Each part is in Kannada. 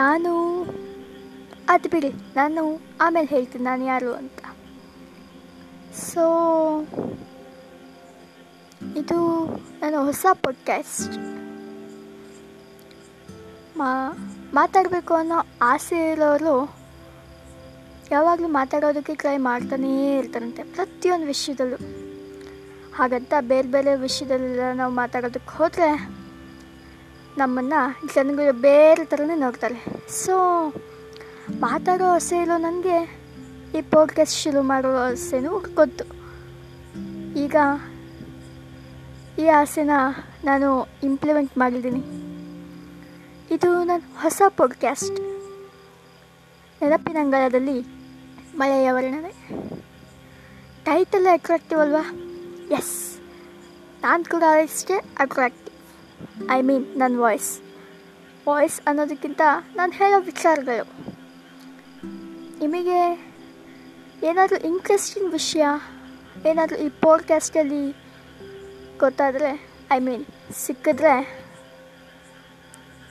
ನಾನು, ಅದು ಬಿಡಿ, ನಾನು ಆಮೇಲೆ ಹೇಳ್ತೀನಿ, ನಾನು ಯಾರು ಅಂತ. ಸೊ ಇದು ನನ್ನ ಹೊಸ ಪಾಡ್ಕ್ಯಾಸ್ಟ್ ಮಾ, ಮಾತಾಡಬೇಕು ಅನ್ನೋ ಆಸೆ ಇರೋರು ಯಾವಾಗಲೂ ಮಾತಾಡೋದಕ್ಕೆ ಟ್ರೈ ಮಾಡ್ತಾನೇ ಇರ್ತಾರಂತೆ, ಪ್ರತಿಯೊಂದು ವಿಷಯದಲ್ಲೂ. ಹಾಗಂತ ಬೇರೆ ಬೇರೆ ವಿಷಯದಲ್ಲೆಲ್ಲ ನಾವು ಮಾತಾಡೋದಕ್ಕೆ ಹೋದರೆ ನಮ್ಮನ್ನು ಜನಗಳು ಬೇರೆ ಥರನೇ ನೋಡ್ತಾರೆ ಸೊ ಮಾತಾಡೋ ಆಸೆ ಇರೋ ನನಗೆ ಈ ಪಾಡ್ಕಾಸ್ಟ್ ಶುರು ಮಾಡೋ ಆಸೆನೂ ಗೊತ್ತು. ಈಗ ಈ ಆಸೆನ ನಾನು ಇಂಪ್ಲಿಮೆಂಟ್ ಮಾಡಿದ್ದೀನಿ. ಇದು ನನ್ನ ಹೊಸ ಪಾಡ್ಕ್ಯಾಸ್ಟ್ ನೆನಪಿನಂಗಳದಲ್ಲಿ ಮಳೆಯ ವರ್ಣನೆ. ಟೈಟಲ್ ಅಟ್ರಾಕ್ಟಿವ್ ಅಲ್ವಾ? ಎಸ್ ನಾನು ಕೂಡ ಅಷ್ಟೇ ಅಟ್ರಾಕ್ಟಿವ್ ಐ ಮೀನ್ ನನ್ನ ವಾಯ್ಸ್ ವಾಯ್ಸ್ ಅನ್ನೋದಕ್ಕಿಂತ ನಾನು ಹೇಳೋ ವಿಚಾರಗಳು. ನಿಮಗೆ ಏನಾದರೂ ಇಂಟ್ರೆಸ್ಟಿಂಗ್ ವಿಷಯ ಏನಾದರೂ ಈ ಪಾಡ್ಕ್ಯಾಸ್ಟಲ್ಲಿ ಗೊತ್ತಾದರೆ ಐ ಮೀನ್ ಸಿಕ್ಕಿದ್ರೆ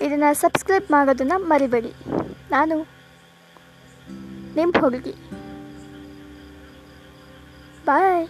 ಇದನ್ನು ಸಬ್ಸ್ಕ್ರೈಬ್ ಮಾಡೋದನ್ನು ಮರಿಬೇಡಿ. ನಾನು ನಿಮ್ಮ ಹುಡುಗಿ ಬಾಯ್